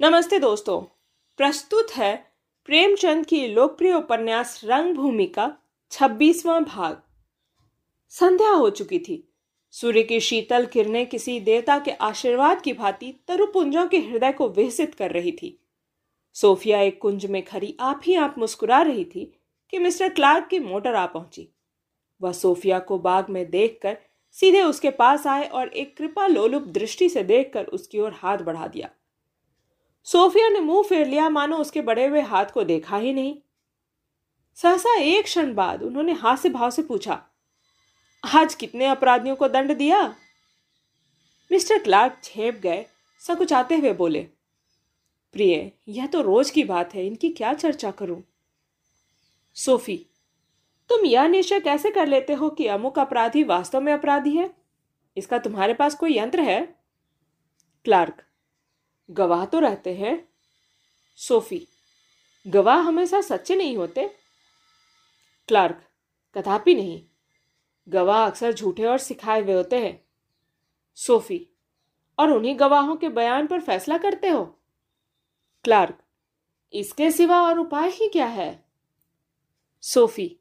नमस्ते दोस्तों। प्रस्तुत है प्रेमचंद की लोकप्रिय उपन्यास रंगभूमि का छब्बीसवां भाग। संध्या हो चुकी थी। सूर्य की शीतल किरणें किसी देवता के आशीर्वाद की भांति तरुपुंजों के हृदय को विहसित कर रही थी। सोफिया एक कुंज में खड़ी आप ही आप मुस्कुरा रही थी कि मिस्टर क्लार्क की मोटर आ पहुँची। वह सोफिया को बाग में देखकर सीधे उसके पास आए और एक कृपा लोलुप दृष्टि से देखकर उसकी ओर हाथ बढ़ा दिया। सोफिया ने मुँह फेर लिया, मानो उसके बड़े हुए हाथ को देखा ही नहीं। सहसा एक क्षण बाद उन्होंने हास्य भाव से पूछा, आज कितने अपराधियों को दंड दिया? मिस्टर क्लार्क छेप गए, सकुचाते हुए बोले, प्रिय, यह तो रोज की बात है, इनकी क्या चर्चा करूँ? सोफी, तुम यह निश्चय कैसे कर लेते हो कि अमुक अपराधी वास्तव में अपराधी है? इसका तुम्हारे पास कोई यंत्र है? क्लार्क गवाह तो रहते हैं। सोफी, गवाह हमेशा सच्चे नहीं होते। क्लार्क, कदापि नहीं। गवाह अक्सर झूठे और सिखाए हुए होते हैं। सोफी, और उन्हीं गवाहों के बयान पर फैसला करते हो? क्लार्क, इसके सिवा और उपाय ही क्या है? सोफी,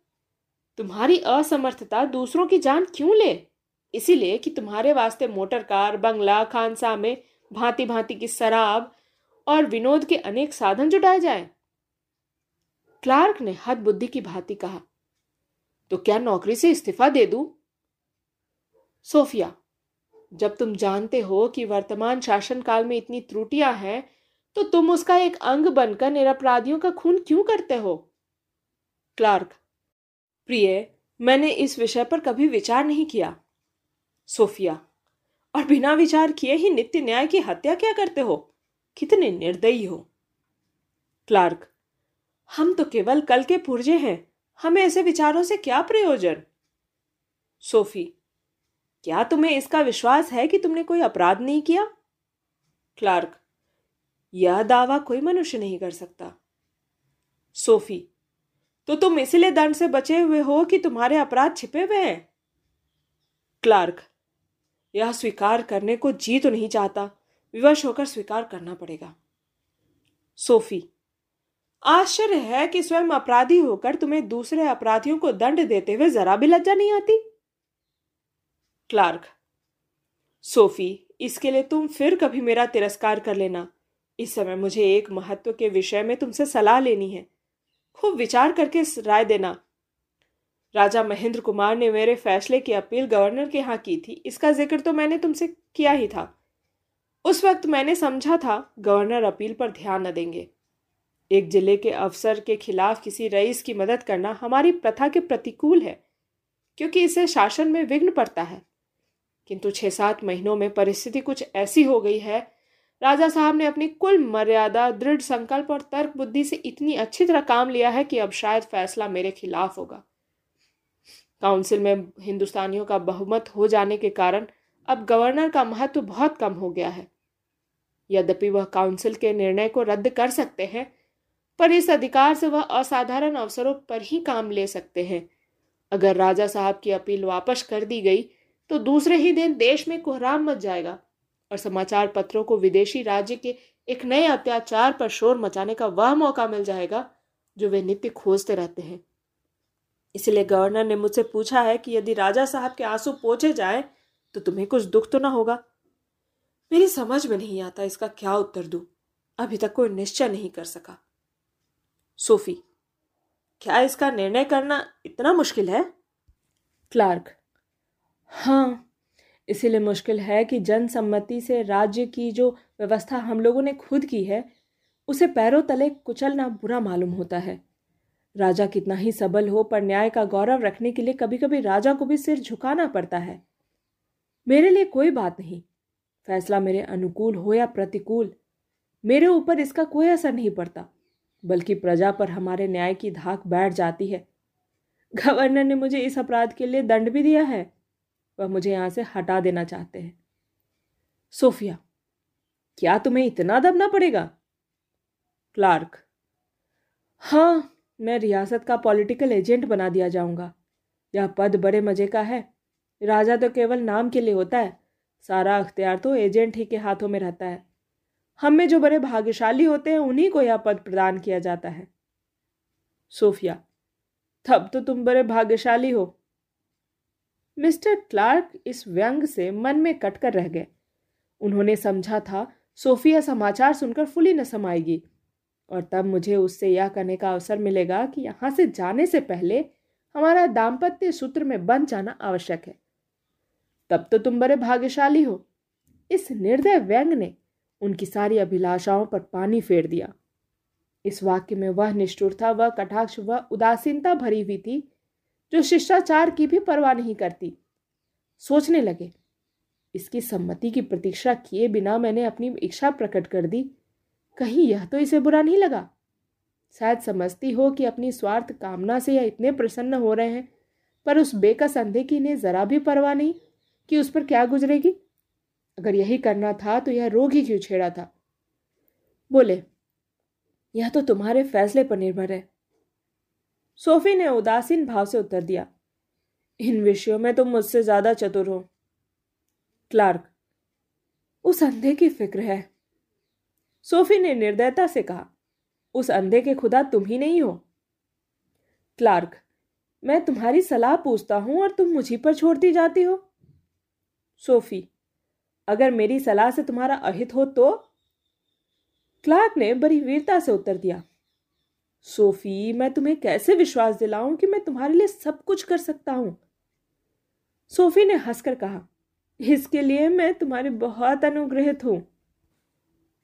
तुम्हारी असमर्थता दूसरों की जान क्यों ले? इसीलिए कि तुम्हारे वास्ते मोटर कार, बंगला, खानसा में भांति भांति की शराब और विनोद के अनेक साधन जुटाए जाए। क्लार्क ने हद बुद्धि की भांति कहा तो क्या नौकरी से इस्तीफा दे दू? सोफिया, जब तुम जानते हो कि वर्तमान शासन काल में इतनी त्रुटियाँ हैं तो तुम उसका एक अंग बनकर निरपराधियों का खून क्यों करते हो? क्लार्क, प्रिय, मैंने इस विषय पर कभी विचार नहीं किया। सोफिया और बिना विचार किए ही नित्य न्याय की हत्या क्या करते हो? कितने निर्दयी हो। क्लार्क, हम तो केवल कल के पुर्जे हैं। हमें ऐसे विचारों से क्या प्रयोजन? सोफी, क्या तुम्हें इसका विश्वास है कि तुमने कोई अपराध नहीं किया? क्लार्क, यह दावा कोई मनुष्य नहीं कर सकता। सोफी तो तुम इसलिए दंड से बचे हुए हो कि तुम्हारे अपराध छिपे हुए हैं? क्लार्क यह स्वीकार करने को जी तो नहीं चाहता। विवश होकर स्वीकार करना पड़ेगा। सोफी, आश्चर्य है कि स्वयं अपराधी होकर तुम्हें दूसरे अपराधियों को दंड देते हुए जरा भी लज्जा नहीं आती। क्लार्क, सोफी, इसके लिए तुम फिर कभी मेरा तिरस्कार कर लेना। इस समय मुझे एक महत्व के विषय में तुमसे सलाह लेनी है। खूब विचार करके राय देना। राजा महेंद्र कुमार ने मेरे फैसले की अपील गवर्नर के यहाँ की थी। इसका ज़िक्र तो मैंने तुमसे किया ही था। उस वक्त मैंने समझा था, गवर्नर अपील पर ध्यान न देंगे। एक ज़िले के अफसर के खिलाफ किसी रईस की मदद करना हमारी प्रथा के प्रतिकूल है, क्योंकि इसे शासन में विघ्न पड़ता है। किंतु छह सात महीनों में परिस्थिति कुछ ऐसी हो गई है, राजा साहब ने अपनी कुल मर्यादा, दृढ़ संकल्प और तर्क बुद्धि से इतनी अच्छी तरह काम लिया है कि अब शायद फैसला मेरे खिलाफ होगा। काउंसिल में हिंदुस्तानियों का बहुमत हो जाने के कारण अब गवर्नर का महत्व बहुत कम हो गया है। यद्यपि वह काउंसिल के निर्णय को रद्द कर सकते हैं, पर इस अधिकार से वह असाधारण अवसरों पर ही काम ले सकते हैं। अगर राजा साहब की अपील वापस कर दी गई तो दूसरे ही दिन देश में कोहराम मच जाएगा और समाचार पत्रों को विदेशी राज्य के एक नए अत्याचार पर शोर मचाने का वह मौका मिल जाएगा, जो वे नित्य खोजते रहते हैं। इसलिए गवर्नर ने मुझसे पूछा है कि यदि राजा साहब के आँसू पोछे जाए तो तुम्हें कुछ दुख तो ना होगा? मेरी समझ में नहीं आता इसका क्या उत्तर दू। अभी तक कोई निश्चय नहीं कर सका। सोफी, क्या इसका निर्णय करना इतना मुश्किल है? क्लार्क हाँ इसीलिए मुश्किल है कि जनसम्मति से राज्य की जो व्यवस्था हम लोगों ने खुद की है, उसे पैरों तले कुचलना बुरा मालूम होता है। राजा कितना ही सबल हो, पर न्याय का गौरव रखने के लिए कभी कभी राजा को भी सिर झुकाना पड़ता है। मेरे लिए कोई बात नहीं। फैसला मेरे अनुकूल हो या प्रतिकूल, मेरे ऊपर इसका कोई असर नहीं पड़ता, बल्कि प्रजा पर हमारे न्याय की धाक बैठ जाती है। गवर्नर ने मुझे इस अपराध के लिए दंड भी दिया है, वह मुझे यहाँ से हटा देना चाहते हैं। सोफिया, क्या तुम्हें इतना दबना पड़ेगा? क्लार्क हाँ मैं रियासत का पॉलिटिकल एजेंट बना दिया जाऊँगा। यह पद बड़े मज़े का है। राजा तो केवल नाम के लिए होता है। सारा अख्तियार तो एजेंट ही के हाथों में रहता है। हम में जो बड़े भाग्यशाली होते हैं, उन्हीं को यह पद प्रदान किया जाता है। सोफिया, तब तो तुम बड़े भाग्यशाली हो। मिस्टर क्लार्क इस व्यंग से मन में कटकर रह गए। उन्होंने समझा था, सोफिया समाचार सुनकर फुली न समाएगी। और तब मुझे उससे यह कहने का अवसर मिलेगा कि यहाँ से जाने से पहले हमारा दाम्पत्य सूत्र में बन जाना आवश्यक है। तब तो तुम बड़े भाग्यशाली हो। इस निर्दय व्यंग ने उनकी सारी अभिलाषाओं पर पानी फेर दिया। इस वाक्य में वह निष्ठुरता वह कटाक्ष, वह उदासीनता भरी हुई थी, जो शिष्टाचार की भी परवाह नहीं करती। सोचने लगे, इसकी सम्मति की प्रतीक्षा किए बिना मैंने अपनी इच्छा प्रकट कर दी। कहीं यह तो इसे बुरा नहीं लगा। शायद समझती हो कि अपनी स्वार्थ कामना से यह इतने प्रसन्न हो रहे हैं, पर उस बेकस अंधे की इन्हें जरा भी परवाह नहीं कि उस पर क्या गुजरेगी। अगर यही करना था तो यह रोग ही क्यों छेड़ा था? बोले, यह तो तुम्हारे फैसले पर निर्भर है। सोफी ने उदासीन भाव से उत्तर दिया, इन विषयों में तुम मुझसे ज़्यादा चतुर हो। क्लार्क, उस अंधे की फ़िक्र है। सोफी ने निर्दयता से कहा, उस अंधे के खुदा तुम ही नहीं हो। क्लार्क, मैं तुम्हारी सलाह पूछता हूँ और तुम मुझी पर छोड़ती जाती हो। सोफी, अगर मेरी सलाह से तुम्हारा अहित हो तो? क्लार्क ने बड़ी वीरता से उत्तर दिया, सोफी, मैं तुम्हें कैसे विश्वास दिलाऊं कि मैं तुम्हारे लिए सब कुछ कर सकता हूँ? सोफी ने हंसकर कहा, इसके लिए मैं तुम्हारे बहुत अनुग्रहित हूँ।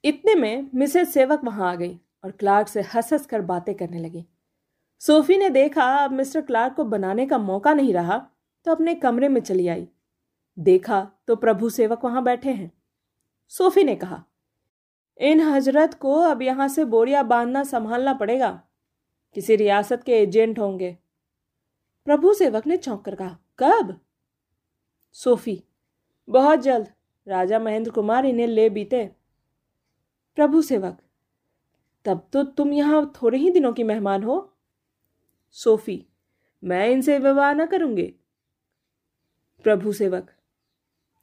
इतने में मिसेस सेवक वहाँ आ गई और क्लार्क से हंस हंस कर बातें करने लगी। सोफी ने देखा, अब मिस्टर क्लार्क को बनाने का मौका नहीं रहा तो अपने कमरे में चली आई। देखा तो प्रभु सेवक वहाँ बैठे हैं। सोफी ने कहा, इन हज़रत को अब यहाँ से बोरिया बांधना संभालना पड़ेगा। किसी रियासत के एजेंट होंगे। प्रभु सेवक ने चौंक कर कहा, कब? सोफी, बहुत जल्द। राजा महेंद्र कुमार इन्हें ले बीते। प्रभु सेवक। तब तो तुम यहाँ थोड़े ही दिनों की मेहमान हो। सोफी, मैं इनसे विवाह न करूँगी। प्रभु सेवक,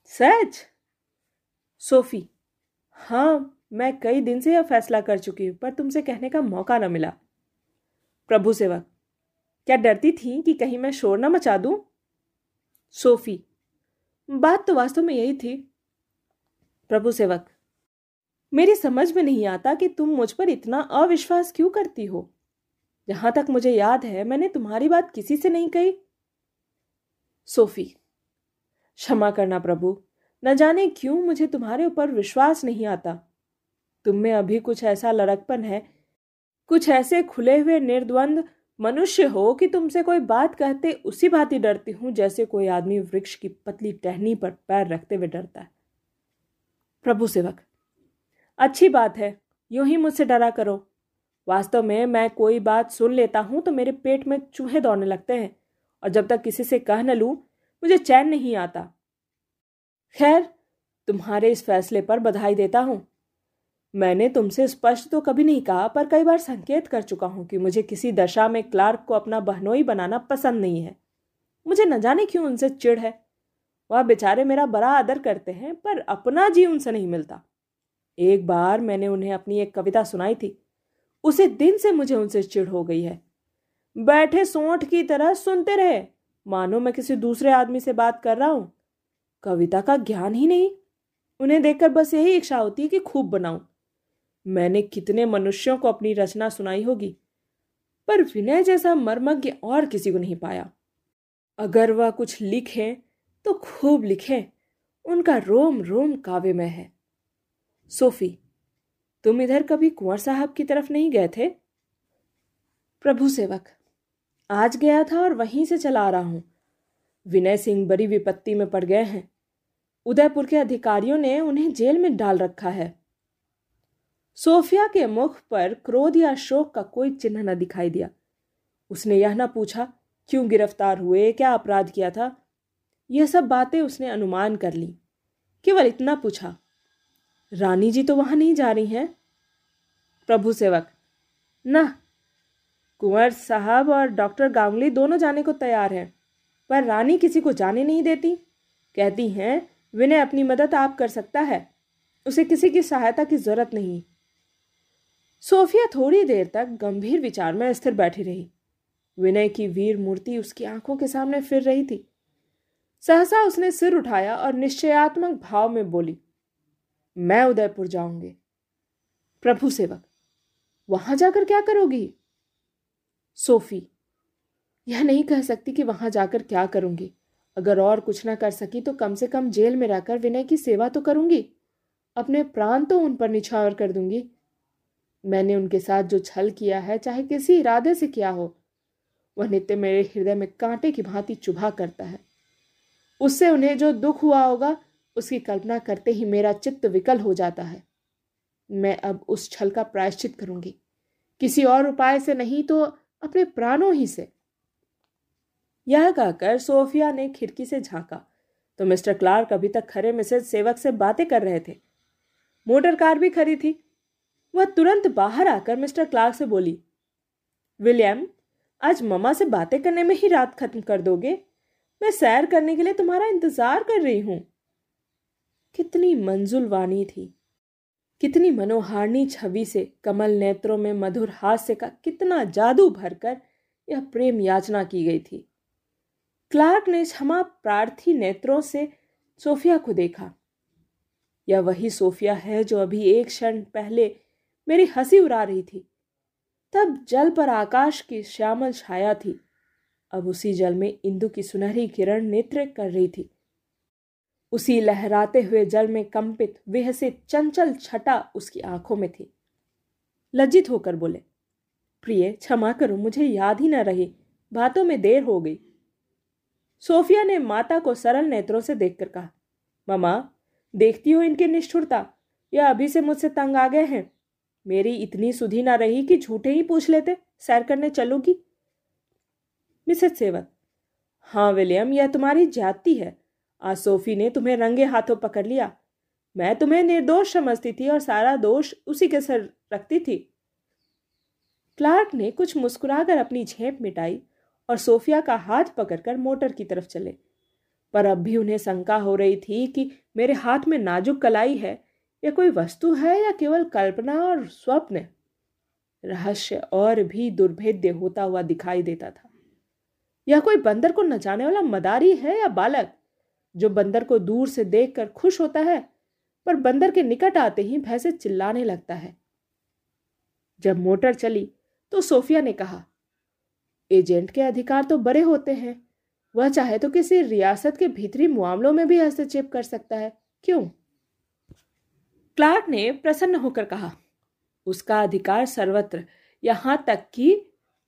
सच? सोफी हाँ मैं कई दिन से यह फैसला कर चुकी हूँ, पर तुमसे कहने का मौका न मिला। प्रभु सेवक, क्या डरती थी कि कहीं मैं शोर न मचा दूँ? सोफी, बात तो वास्तव में यही थी। प्रभु सेवक मेरी समझ में नहीं आता कि तुम मुझ पर इतना अविश्वास क्यों करती हो। जहाँ तक मुझे याद है, मैंने तुम्हारी बात किसी से नहीं कही। सोफी, क्षमा करना प्रभु। न जाने क्यों मुझे तुम्हारे ऊपर विश्वास नहीं आता। तुम में अभी कुछ ऐसा लड़कपन है, कुछ ऐसे खुले हुए निर्द्वंद मनुष्य हो कि तुमसे कोई बात कहते उसी बात ही डरती हूँ जैसे कोई आदमी वृक्ष की पतली टहनी पर पैर रखते हुए डरता है। प्रभु सेवक अच्छी बात है। यूँ ही मुझसे डरा करो। वास्तव में मैं कोई बात सुन लेता हूँ तो मेरे पेट में चूहे दौड़ने लगते हैं और जब तक किसी से कह न लूँ, मुझे चैन नहीं आता। खैर, तुम्हारे इस फैसले पर बधाई देता हूँ। मैंने तुमसे स्पष्ट तो कभी नहीं कहा, पर कई बार संकेत कर चुका हूँ कि मुझे किसी दशा में क्लार्क को अपना बहनोई बनाना पसंद नहीं है। मुझे न जाने क्यों उनसे चिढ़ है। वह बेचारे मेरा बड़ा आदर करते हैं, पर अपना जी उनसे नहीं मिलता। एक बार मैंने उन्हें अपनी एक कविता सुनाई थी। उसी दिन से मुझे उनसे चिढ़ हो गई है। बैठे सोंठ की तरह सुनते रहे। मानो मैं किसी दूसरे आदमी से बात कर रहा हूँ। कविता का ज्ञान ही नहीं। उन्हें देखकर बस यही इच्छा होती है कि खूब बनाऊँ। मैंने कितने मनुष्यों को अपनी रचना सुनाई होगी। पर विनय जैसा मर्मज्ञ और किसी को नहीं पाया। अगर वह कुछ लिखे तो खूब लिखे। उनका रोम रोम काव्य में है। सोफी, तुम इधर कभी कुंवर साहब की तरफ़ नहीं गए थे? प्रभु सेवक, आज गया था और वहीं से चला आ रहा हूँ। विनय सिंह बड़ी विपत्ति में पड़ गए हैं। उदयपुर के अधिकारियों ने उन्हें जेल में डाल रखा है। सोफिया के मुख पर क्रोध या शोक का कोई चिन्ह न दिखाई दिया। उसने यह न पूछा, क्यों गिरफ़्तार हुए? क्या अपराध किया था? यह सब बातें उसने अनुमान कर ली। केवल इतना पूछा रानी जी तो वहाँ नहीं जा रही हैं। प्रभु सेवक, न, कुंवर साहब और डॉक्टर गांगली दोनों जाने को तैयार हैं, पर रानी किसी को जाने नहीं देती। कहती हैं, विनय अपनी मदद आप कर सकता है, उसे किसी की सहायता की ज़रूरत नहीं। सोफिया थोड़ी देर तक गंभीर विचार में स्थिर बैठी रही। विनय की वीर मूर्ति उसकी आँखों के सामने फिर रही थी। सहसा उसने सिर उठाया और निश्चयात्मक भाव में बोली मैं उदयपुर जाऊँगी। प्रभु सेवक, वहाँ जाकर क्या करोगी? सोफी, यह नहीं कह सकती कि वहाँ जाकर क्या करूँगी। अगर और कुछ ना कर सकी तो कम से कम जेल में रहकर विनय की सेवा तो करूँगी। अपने प्राण तो उन पर निछावर कर दूँगी। मैंने उनके साथ जो छल किया है, चाहे किसी इरादे से किया हो, वह नित्य मेरे हृदय में कांटे की भांति चुभा करता है। उससे उन्हें जो दुख हुआ होगा उसकी कल्पना करते ही मेरा चित्त विकल हो जाता है। मैं अब उस छल का प्रायश्चित करूँगी। किसी और उपाय से नहीं तो अपने प्राणों ही से। यह कहकर सोफिया ने खिड़की से झांका। तो मिस्टर क्लार्क अभी तक खरे मिसेज सेवक से बातें कर रहे थे। मोटर कार भी खड़ी थी। वह तुरंत बाहर आकर मिस्टर क्लार्क से बोली, विलियम, आज ममा से बातें करने में ही रात खत्म कर दोगे? मैं सैर करने के लिए तुम्हारा इंतज़ार कर रही हूँ। कितनी मंजुल वाणी थी। कितनी मनोहारणी छवि से कमल नेत्रों में मधुर हास्य का कितना जादू भरकर यह प्रेम याचना की गई थी। क्लार्क ने क्षमा प्रार्थी नेत्रों से सोफिया को देखा। यह वही सोफिया है जो अभी एक क्षण पहले मेरी हँसी उड़ा रही थी। तब जल पर आकाश की श्यामल छाया थी। अब उसी जल में इंदु की सुनहरी किरण नेत्र कर रही थी। उसी लहराते हुए जल में कंपित विहसित चंचल छटा उसकी आँखों में थी। लज्जित होकर बोले, प्रिय, क्षमा करो, मुझे याद ही न रही। बातों में देर हो गई। सोफिया ने माता को सरल नेत्रों से देखकर कहा, ममा, देखती हो इनकी निष्ठुरता? यह अभी से मुझसे तंग आ गए हैं? मेरी इतनी सुधी ना रही कि झूठे ही पूछ लेते, सैर करने चलोगी मिसेस सेवक हाँ विलियम, यह तुम्हारी जाति है। आज सोफी ने तुम्हें रंगे हाथों पकड़ लिया। मैं तुम्हें निर्दोष समझती थी और सारा दोष उसी के सर रखती थी। क्लार्क ने कुछ मुस्कुराकर अपनी झेप मिटाई और सोफिया का हाथ पकड़कर मोटर की तरफ़ चले। पर अब भी उन्हें शंका हो रही थी कि मेरे हाथ में नाजुक कलाई है यह कोई वस्तु है, या केवल कल्पना और स्वप्न। रहस्य और भी दुर्भेद्य होता हुआ दिखाई देता था। यह कोई बंदर को नचाने वाला मदारी है या बालक? जो बंदर को दूर से देखकर खुश होता है, पर बंदर के निकट आते ही भैंसे चिल्लाने लगता है। जब मोटर चली तो सोफिया ने कहा, एजेंट के अधिकार तो बड़े होते हैं। वह चाहे तो किसी रियासत के भीतरी मामलों में भी हस्तक्षेप कर सकता है। क्यों? क्लार्क ने प्रसन्न होकर कहा, उसका अधिकार सर्वत्र यहाँ तक कि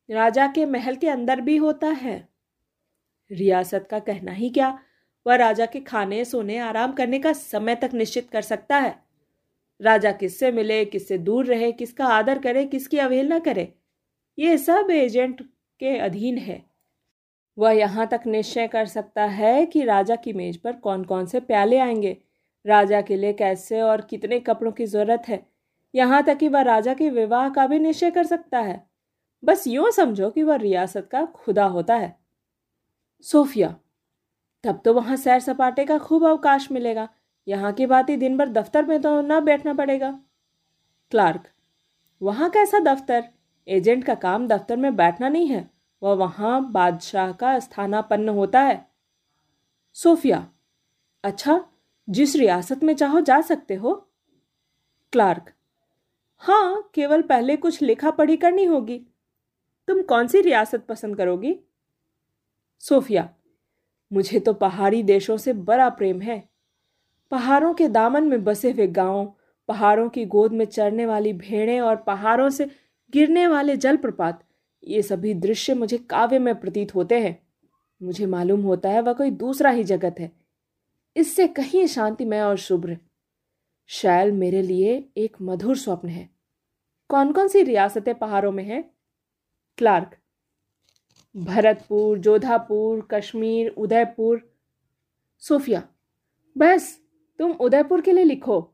राजा के महल के अंदर भी होता है। रियासत का कहना ही क्या वह राजा के खाने, सोने, आराम करने का समय तक निश्चित कर सकता है। राजा किससे मिले, किससे दूर रहे, किसका आदर करे, किसकी अवहेलना करे, ये सब एजेंट के अधीन है। वह यहाँ तक निश्चय कर सकता है कि राजा की मेज पर कौन कौन से प्याले आएँगे। राजा के लिए कैसे और कितने कपड़ों की ज़रूरत है? यहाँ तक कि वह राजा के विवाह का भी निश्चय कर सकता है। बस यूँ समझो कि वह रियासत का खुदा होता है। सोफिया तब तो वहाँ सैर सपाटे का खूब अवकाश मिलेगा। यहाँ की बात ही दिन भर दफ्तर में तो न बैठना पड़ेगा। क्लार्क, वहाँ कैसा दफ्तर? एजेंट का काम दफ्तर में बैठना नहीं है। वह वहाँ बादशाह का स्थानापन्न होता है। सोफिया अच्छा जिस रियासत में चाहो जा सकते हो। क्लार्क हाँ केवल पहले कुछ लिखा पढ़ी करनी होगी। तुम कौन सी रियासत पसंद करोगी? सोफिया मुझे तो पहाड़ी देशों से बड़ा प्रेम है। पहाड़ों के दामन में बसे हुए गाँव, पहाड़ों की गोद में चढ़ने वाली भेड़ें और पहाड़ों से गिरने वाले जलप्रपात, ये सभी दृश्य मुझे काव्य में प्रतीत होते हैं। मुझे मालूम होता है वह कोई दूसरा ही जगत है। इससे कहीं शांतिमय और शुभ्र शैल मेरे लिए एक मधुर स्वप्न है। कौन कौन सी रियासतें पहाड़ों में हैं? क्लार्क भरतपुर, जोधापुर, कश्मीर, उदयपुर। सोफिया, बस, तुम उदयपुर के लिए लिखो।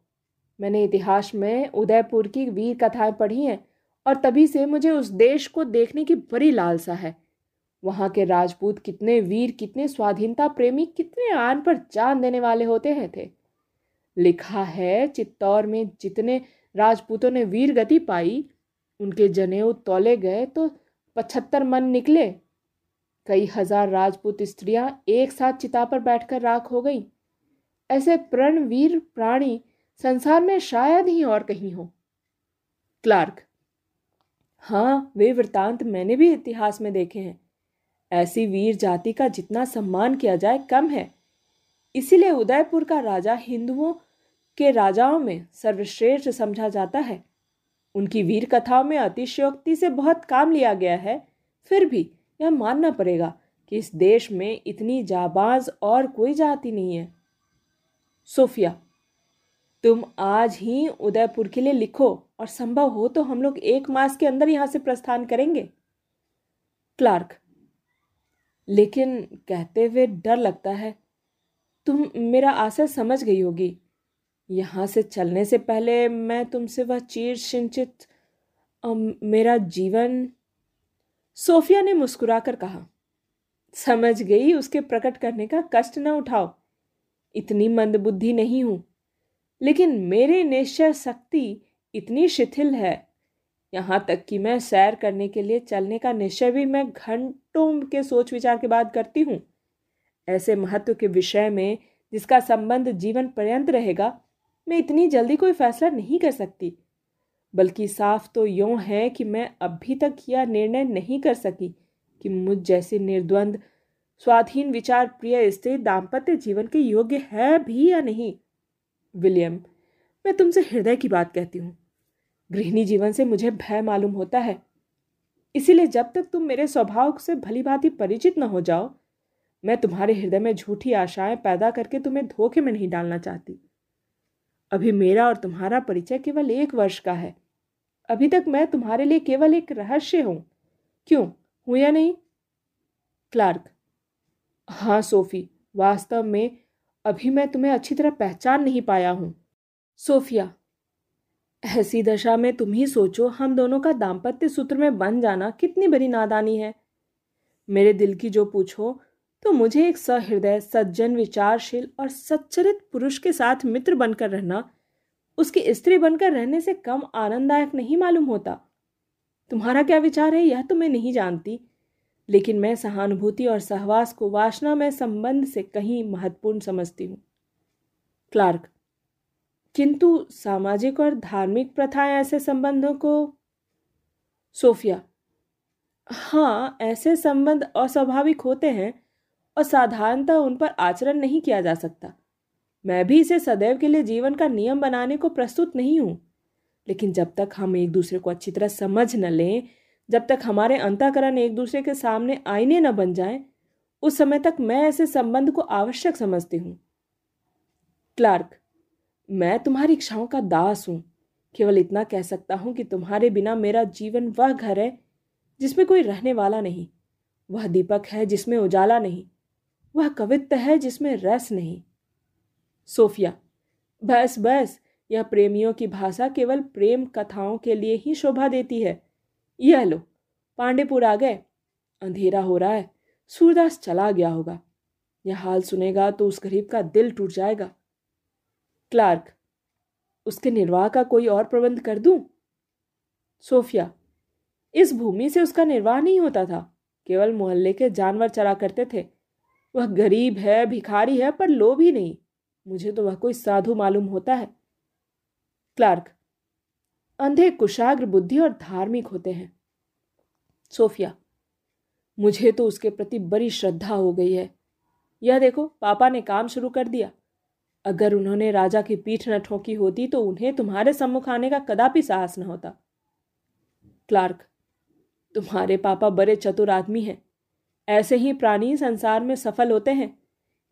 मैंने इतिहास में उदयपुर की वीर कथाएँ पढ़ी हैं और तभी से मुझे उस देश को देखने की बड़ी लालसा है। वहाँ के राजपूत कितने वीर, कितने स्वाधीनता प्रेमी, कितने आन पर जान देने वाले होते हैं थे। लिखा है, चित्तौर में जितने राजपूतों ने वीर गति पाई, उनके जनेऊ तोले गए तो पचहत्तर मन निकले। कई हज़ार राजपूत स्त्रियाँ एक साथ चिता पर बैठकर राख हो गई। ऐसे प्रणवीर प्राणी संसार में शायद ही और कहीं हो। क्लार्क हाँ वे वृतांत मैंने भी इतिहास में देखे हैं। ऐसी वीर जाति का जितना सम्मान किया जाए कम है। इसीलिए उदयपुर का राजा हिंदुओं के राजाओं में सर्वश्रेष्ठ समझा जाता है। उनकी वीर कथाओं में अतिशयोक्ति से बहुत काम लिया गया है, फिर भी यह मानना पड़ेगा कि इस देश में इतनी जाबाज और कोई जाति नहीं है। सोफिया, तुम आज ही उदयपुर के लिए लिखो और संभव हो तो हम लोग एक मास के अंदर यहाँ से प्रस्थान करेंगे। क्लार्क, लेकिन कहते हुए डर लगता है। तुम मेरा आशय समझ गई होगी। यहाँ से चलने से पहले मैं तुमसे वह चीर सिंचित मेरा जीवन सोफिया ने मुस्कुराकर कहा, समझ गई, उसके प्रकट करने का कष्ट न उठाओ। इतनी मंदबुद्धि नहीं हूँ, लेकिन मेरे निश्चय शक्ति इतनी शिथिल है। यहाँ तक कि मैं सैर करने के लिए चलने का निश्चय भी मैं घंटों के सोच विचार के बाद करती हूँ। ऐसे महत्व के विषय में जिसका संबंध जीवन पर्यंत रहेगा, मैं इतनी जल्दी कोई फैसला नहीं कर सकती। बल्कि साफ़ तो यूँ है कि मैं अभी तक यह निर्णय नहीं कर सकी कि मुझ जैसे निर्द्वंद, स्वाधीन विचार प्रिय स्त्री दाम्पत्य जीवन के योग्य है भी या नहीं? विलियम, मैं तुमसे हृदय की बात कहती हूँ। गृहिणी जीवन से मुझे भय मालूम होता है। इसीलिए जब तक तुम मेरे स्वभाव से भली भांति परिचित न हो जाओ, मैं तुम्हारे हृदय में झूठी आशाएँ पैदा करके तुम्हें धोखे में नहीं डालना चाहती। अभी मेरा और तुम्हारा परिचय केवल एक वर्ष का है। अभी तक मैं तुम्हारे लिए केवल एक रहस्य हूँ। क्यों? हूँ या नहीं? क्लार्क। हाँ सोफी, वास्तव में अभी मैं तुम्हें अच्छी तरह पहचान नहीं पाया हूँ। सोफिया, ऐसी दशा में तुम ही सोचो हम दोनों का दाम्पत्य सूत्र में बन जाना कितनी बड़ी नादानी है। मेरे दिल की जो पूछो तो मुझे एक सहृदय, सज्जन, विचारशील और सच्चरित पुरुष के साथ मित्र बनकर रहना, उसकी स्त्री बनकर रहने से कम आनंददायक नहीं मालूम होता। तुम्हारा क्या विचार है, यह तो मैं नहीं जानती, लेकिन मैं सहानुभूति और सहवास को वासना में संबंध से कहीं महत्वपूर्ण समझती हूँ। क्लार्क, किंतु सामाजिक और धार्मिक प्रथाएँ ऐसे संबंधों को? सोफिया हाँ ऐसे संबंध अस्वाभाविक होते हैं और साधारणतः उन पर आचरण नहीं किया जा सकता। मैं भी इसे सदैव के लिए जीवन का नियम बनाने को प्रस्तुत नहीं हूँ। लेकिन जब तक हम एक दूसरे को अच्छी तरह समझ न लें जब तक हमारे अंतकरण एक दूसरे के सामने आईने न बन जाएँ, उस समय तक मैं ऐसे संबंध को आवश्यक समझती हूँ। क्लार्क मैं तुम्हारी इच्छाओं का दास हूँ। केवल इतना कह सकता हूँ कि तुम्हारे बिना मेरा जीवन वह घर है जिसमें कोई रहने वाला नहीं। वह दीपक है जिसमें उजाला नहीं। वह कवित्व है जिसमें रस नहीं। सोफिया, बस बस, यह प्रेमियों की भाषा केवल प्रेम कथाओं के लिए ही शोभा देती है। यह लो, पांडेपुर आ गए। अंधेरा हो रहा है, सूरदास चला गया होगा। यह हाल सुनेगा तो उस गरीब का दिल टूट जाएगा। क्लार्क, उसके निर्वाह का कोई और प्रबंध कर दूँ? सोफिया, इस भूमि से उसका निर्वाह नहीं होता था। केवल मोहल्ले के जानवर चरा करते थे। वह गरीब है, भिखारी है, पर लोभ ही नहीं। मुझे तो वह कोई साधु मालूम होता है। क्लार्क, अंधे कुशाग्र बुद्धि और धार्मिक होते हैं। सोफिया, मुझे तो उसके प्रति बड़ी श्रद्धा हो गई है। यह देखो, पापा ने काम शुरू कर दिया। अगर उन्होंने राजा की पीठ न ठोकी होती तो उन्हें तुम्हारे सम्मुख आने का कदापि साहस न होता। क्लार्क, तुम्हारे पापा बड़े चतुर आदमी हैं। ऐसे ही प्राणी संसार में सफल होते हैं।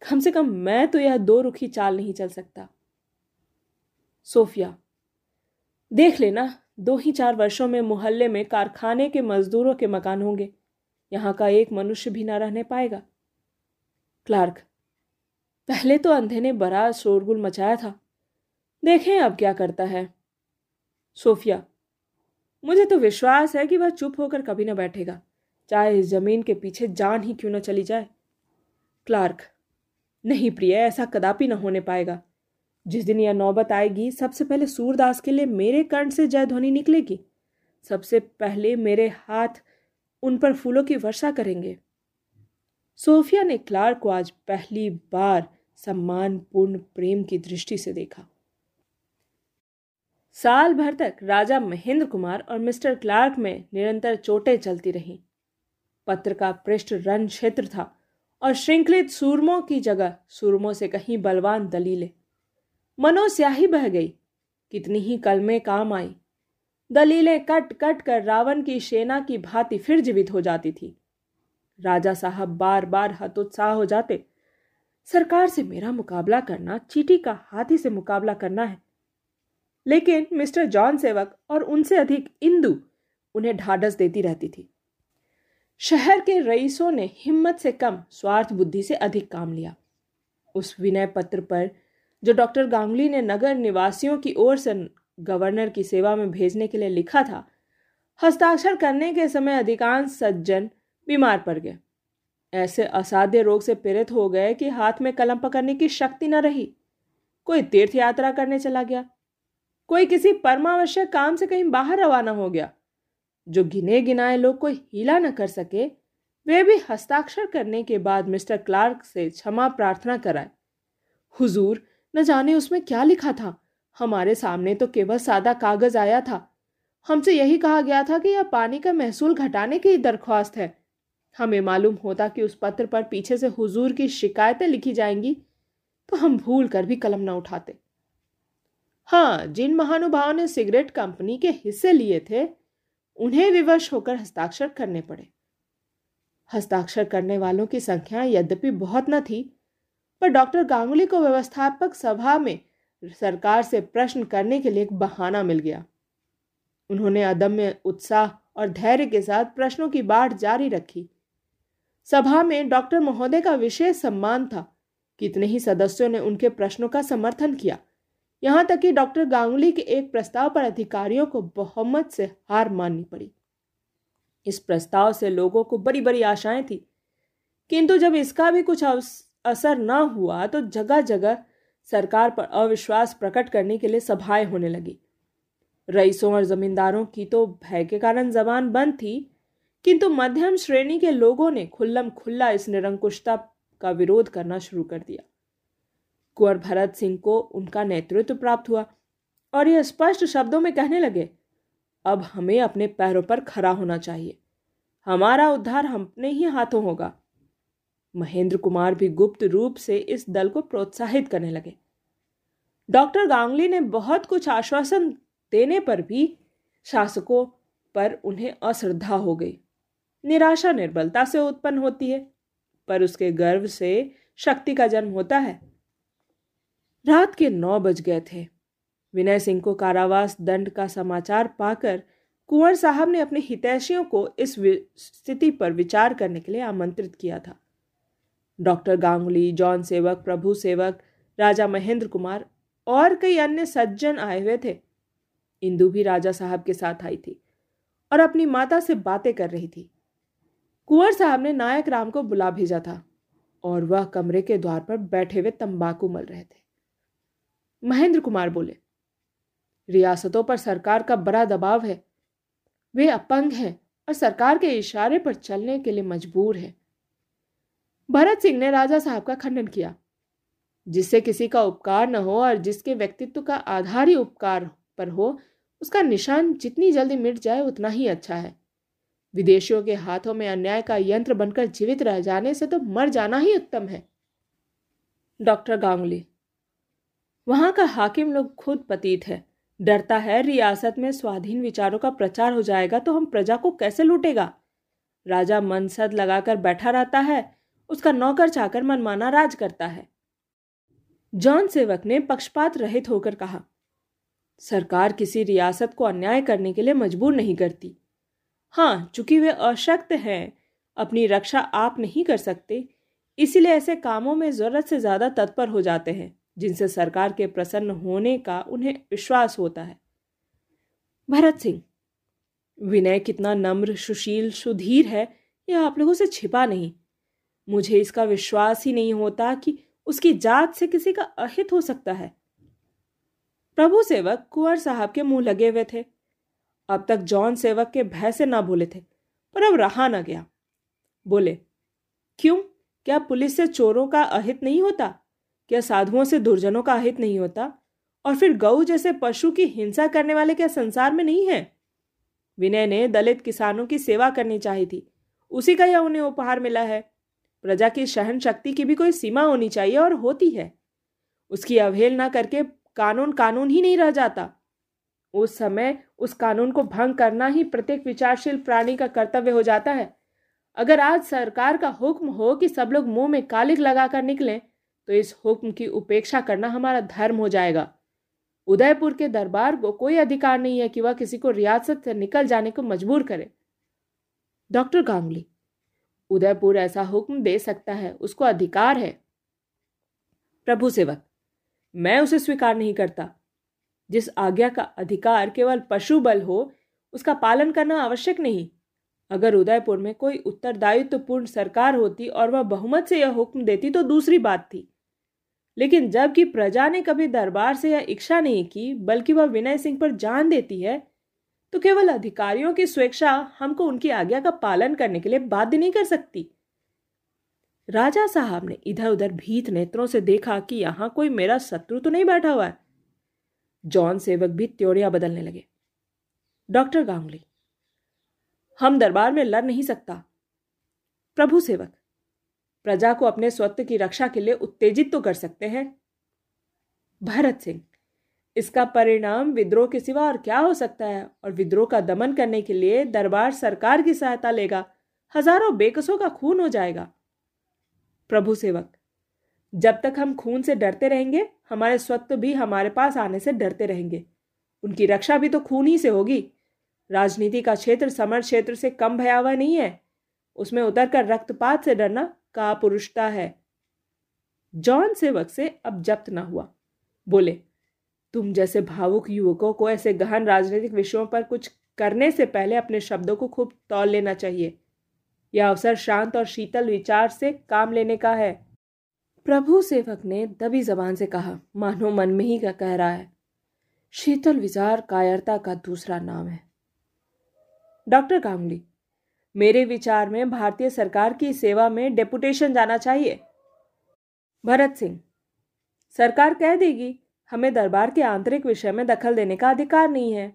कम से कम मैं तो यह दो रुखी चाल नहीं चल सकता। सोफिया, देख लेना, दो ही चार वर्षों में मोहल्ले में कारखाने के मजदूरों के मकान होंगे। यहाँ का एक मनुष्य भी ना रहने पाएगा। क्लार्क, पहले तो अंधे ने बड़ा शोरगुल मचाया था। देखें अब क्या करता है। सोफिया, मुझे तो विश्वास है कि वह चुप होकर कभी ना बैठेगा। चाहे इस ज़मीन के पीछे जान ही क्यों न चली जाए। क्लार्क, नहीं प्रिय, ऐसा कदापि न होने पाएगा। जिस दिन यह नौबत आएगी, सबसे पहले सूरदास के लिए मेरे कर्ण से जय ध्वनि निकलेगी। सबसे पहले मेरे हाथ उन पर फूलों की वर्षा करेंगे। सोफिया ने क्लार्क को आज पहली बार सम्मानपूर्ण प्रेम की दृष्टि से देखा। साल भर तक राजा महेंद्र कुमार और मिस्टर क्लार्क में निरंतर चोटें चलती रहीं। पत्र का पृष्ठ रन क्षेत्र था और श्रृंखलित सूरमों की जगह सूरमों से कहीं बलवान दलीलें। मनो स्याही बह गई, कितनी ही कलमें काम आई। दलीलें कट कट कर रावण की सेना की भांति फिर जीवित हो जाती थी। राजा साहब बार बार हतोत्साह हो जाते, सरकार से मेरा मुकाबला करना, चीटी का हाथी से मुकाबला करना है। लेकिन मिस्टर जॉन सेवक और उनसे अधिक इंदु उन्हें ढाढ़स देती रहती थी। शहर के रईसों ने हिम्मत से कम स्वार्थ बुद्धि से अधिक काम लिया। उस विनय पत्र पर, जो डॉक्टर गांगुली ने नगर निवासियों की ओर से गवर्नर की सेवा में भेजने के लिए लिखा था, हस्ताक्षर करने के समय अधिकांश सज्जन बीमार पड़ गए। ऐसे असाध्य रोग से पीड़ित हो गए कि हाथ में कलम पकड़ने की शक्ति न रही। कोई तीर्थ यात्रा करने चला गया। कोई किसी परमावश्यक काम से कहीं बाहर रवाना हो गया। जो गिने गिनाए लोग कोई हीला न कर सके, वे भी हस्ताक्षर करने के बाद मिस्टर क्लार्क से क्षमा प्रार्थना कराए। हुजूर, न जाने उसमें क्या लिखा था। हमारे सामने तो केवल सादा कागज़ आया था। हमसे यही कहा गया था कि यह पानी का महसूल घटाने की दरख्वास्त है। हमें मालूम होता कि उस पत्र पर पीछे से हुजूर की शिकायतें लिखी जाएँगी तो हम भूल कर भी कलम न उठाते। हाँ जिन महानुभावों ने सिगरेट कंपनी के हिस्से लिए थे उन्हें विवश होकर हस्ताक्षर करने पड़े। हस्ताक्षर करने वालों की संख्या यद्यपि बहुत न थी, पर डॉक्टर गांगुली को व्यवस्थापक सभा में सरकार से प्रश्न करने के लिए एक बहाना मिल गया। उन्होंने अदम्य उत्साह और धैर्य के साथ प्रश्नों की बाढ़ जारी रखी। सभा में डॉक्टर महोदय का विशेष सम्मान था कितने ही सदस्यों ने उनके प्रश्नों का समर्थन किया। यहाँ तक कि डॉक्टर गांगुली के एक प्रस्ताव पर अधिकारियों को बहुमत से हार माननी पड़ी। इस प्रस्ताव से लोगों को बड़ी बड़ी आशाएँ थी। किंतु जब इसका भी कुछ असर न हुआ तो जगह जगह सरकार पर अविश्वास प्रकट करने के लिए सभाएँ होने लगी। रईसों और जमींदारों की तो भय के कारण जबान बंद थी, किंतु मध्यम श्रेणी के लोगों ने खुल्लम खुल्ला इस निरंकुशता का विरोध करना शुरू कर दिया। कुंवर भरत सिंह को उनका नेतृत्व प्राप्त हुआ और यह स्पष्ट शब्दों में कहने लगे, अब हमें अपने पैरों पर खड़ा होना चाहिए। हमारा उद्धार अपने ही हाथों होगा। महेंद्र कुमार भी गुप्त रूप से इस दल को प्रोत्साहित करने लगे। डॉक्टर गांगली ने बहुत कुछ आश्वासन देने पर भी शासकों पर उन्हें अश्रद्धा हो गई। निराशा निर्बलता से उत्पन्न होती है, पर उसके गर्व से शक्ति का जन्म होता है। रात के नौ बज गए थे। विनय सिंह को कारावास दंड का समाचार पाकर कुंवर साहब ने अपने हितैषियों को इस स्थिति पर विचार करने के लिए आमंत्रित किया था। डॉक्टर गांगुली, जॉन सेवक, प्रभु सेवक, राजा महेंद्र कुमार और कई अन्य सज्जन आए हुए थे। इंदु भी राजा साहब के साथ आई थी और अपनी माता से बातें कर रही थी। कुंवर साहब ने नायक राम को बुला भेजा था और वह कमरे के द्वार पर बैठे हुए तंबाकू मल रहे थे। महेंद्र कुमार बोले, रियासतों पर सरकार का बड़ा दबाव है। वे अपंग हैं और सरकार के इशारे पर चलने के लिए मजबूर है। भरत सिंह ने राजा साहब का खंडन किया। जिससे किसी का उपकार न हो और जिसके व्यक्तित्व का आधार ही उपकार पर हो, उसका निशान जितनी जल्दी मिट जाए, उतना ही अच्छा है। विदेशियों के हाथों में अन्याय का यंत्र बनकर जीवित रह जाने से तो मर जाना ही उत्तम है। डॉक्टर गांगुली वहाँ का हाकिम लोग खुद पतीत है। डरता है रियासत में स्वाधीन विचारों का प्रचार हो जाएगा तो हम प्रजा को कैसे लूटेगा? राजा मनसद लगाकर बैठा रहता है, उसका नौकर चाकर मनमाना राज करता है। जॉन सेवक ने पक्षपात रहित होकर कहा, सरकार किसी रियासत को अन्याय करने के लिए मजबूर नहीं करती। हाँ चूँकि वे अशक्त हैं, अपनी रक्षा आप नहीं कर सकते, इसीलिए ऐसे कामों में ज़रूरत से ज़्यादा तत्पर हो जाते हैं। जिनसे सरकार के प्रसन्न होने का उन्हें विश्वास होता है। भरत सिंह, विनय कितना नम्र, सुशील, सुधीर है, यह आप लोगों से छिपा नहीं। मुझे इसका विश्वास ही नहीं होता कि उसकी जात से किसी का अहित हो सकता है। प्रभु सेवक कुंवर साहब के मुँह लगे हुए थे। अब तक जॉन सेवक के भय से ना बोले थे, पर अब रहा ना गया। बोले, क्यों? क्या पुलिस से चोरों का अहित नहीं होता? क्या साधुओं से दुर्जनों का अहित नहीं होता? और फिर गऊ जैसे पशु की हिंसा करने वाले क्या संसार में नहीं है? विनय ने दलित किसानों की सेवा करनी चाहिए थी। उसी का यह उन्हें उपहार मिला है। प्रजा की सहन शक्ति की भी कोई सीमा होनी चाहिए और होती है। उसकी अवहेलना करके कानून कानून ही नहीं रह जाता। उस समय उस कानून को भंग करना ही प्रत्येक विचारशील प्राणी का कर्तव्य हो जाता है। अगर आज सरकार का हुक्म हो कि सब लोग मुँह में कालिक लगाकर निकलें तो इस हुक्म की उपेक्षा करना हमारा धर्म हो जाएगा। उदयपुर के दरबार को कोई अधिकार नहीं है कि वह किसी को रियासत से निकल जाने को मजबूर करे। डॉक्टर गांगुली, उदयपुर ऐसा हुक्म दे सकता है, उसको अधिकार है। प्रभु सेवक, मैं उसे स्वीकार नहीं करता। जिस आज्ञा का अधिकार केवल पशु बल हो, उसका पालन करना आवश्यक नहीं। अगर उदयपुर में कोई उत्तरदायित्वपूर्ण सरकार होती और वह बहुमत से यह हुक्म देती तो दूसरी बात थी। लेकिन जबकि प्रजा ने कभी दरबार से यह इच्छा नहीं की, बल्कि वह विनय सिंह पर जान देती है तो केवल अधिकारियों की स्वेच्छा हमको उनकी आज्ञा का पालन करने के लिए बाध्य नहीं कर सकती। राजा साहब ने इधर उधर भीत नेत्रों से देखा कि यहाँ कोई मेरा शत्रु तो नहीं बैठा हुआ है। जॉन सेवक भी त्योड़िया बदलने लगे। डॉक्टर गांगुली, हम दरबार में लड़ नहीं सकता। प्रभु सेवक प्रजा को अपने स्वत्व की रक्षा के लिए उत्तेजित तो कर सकते हैं। भरत सिंह, इसका परिणाम विद्रोह के सिवा और क्या हो सकता है? और विद्रोह का दमन करने के लिए दरबार सरकार की सहायता लेगा, हज़ारों बेकसों का खून हो जाएगा। प्रभु सेवक, जब तक हम खून से डरते रहेंगे, हमारे स्वत्व भी हमारे पास आने से डरते रहेंगे। उनकी रक्षा भी तो खून ही से होगी। राजनीति का क्षेत्र समर क्षेत्र से कम भयावह नहीं है। उसमें उतरकर रक्तपात से डरना का पुरुषता है। जॉन सेवक से अब जब्त ना हुआ। बोले, तुम जैसे भावुक युवकों को ऐसे गहन राजनीतिक विषयों पर कुछ करने से पहले अपने शब्दों को खूब तौल लेना चाहिए। यह अवसर शांत और शीतल विचार से काम लेने का है। प्रभु सेवक ने दबी जबान से कहा, मानो मन में ही कह रहा है। शीतल विचार कायरता का दूसरा नाम है। डॉक्टर गांगुली मेरे विचार में भारतीय सरकार की सेवा में डेपुटेशन जाना चाहिए। भरत सिंह, सरकार कह देगी, हमें दरबार के आंतरिक विषय में दखल देने का अधिकार नहीं है।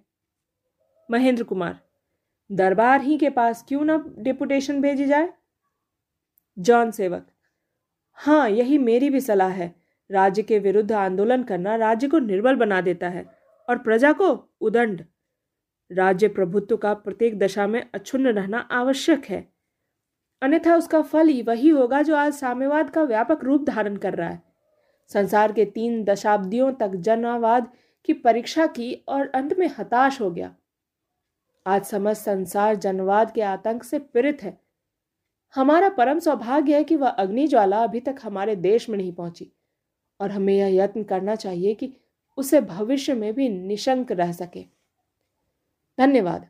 महेंद्र कुमार, दरबार ही के पास क्यों ना डेपुटेशन भेजी जाए? जॉन सेवक हाँ यही मेरी भी सलाह है। राज्य के विरुद्ध आंदोलन करना राज्य को निर्बल बना देता है और प्रजा को उदंड राज्य प्रभुत्व का प्रत्येक दशा में अक्षुण्ण रहना आवश्यक है। अन्यथा उसका फल ही वही होगा जो आज साम्यवाद का व्यापक रूप धारण कर रहा है। संसार के तीन दशाब्दियों तक जनवाद की परीक्षा की और अंत में हताश हो गया। आज समस्त संसार जनवाद के आतंक से पीड़ित है। हमारा परम सौभाग्य है कि वह अग्नि ज्वाला अभी तक हमारे देश में नहीं पहुँची और हमें यह यत्न करना चाहिए कि उसे भविष्य में भी निशंक रह सके। धन्यवाद।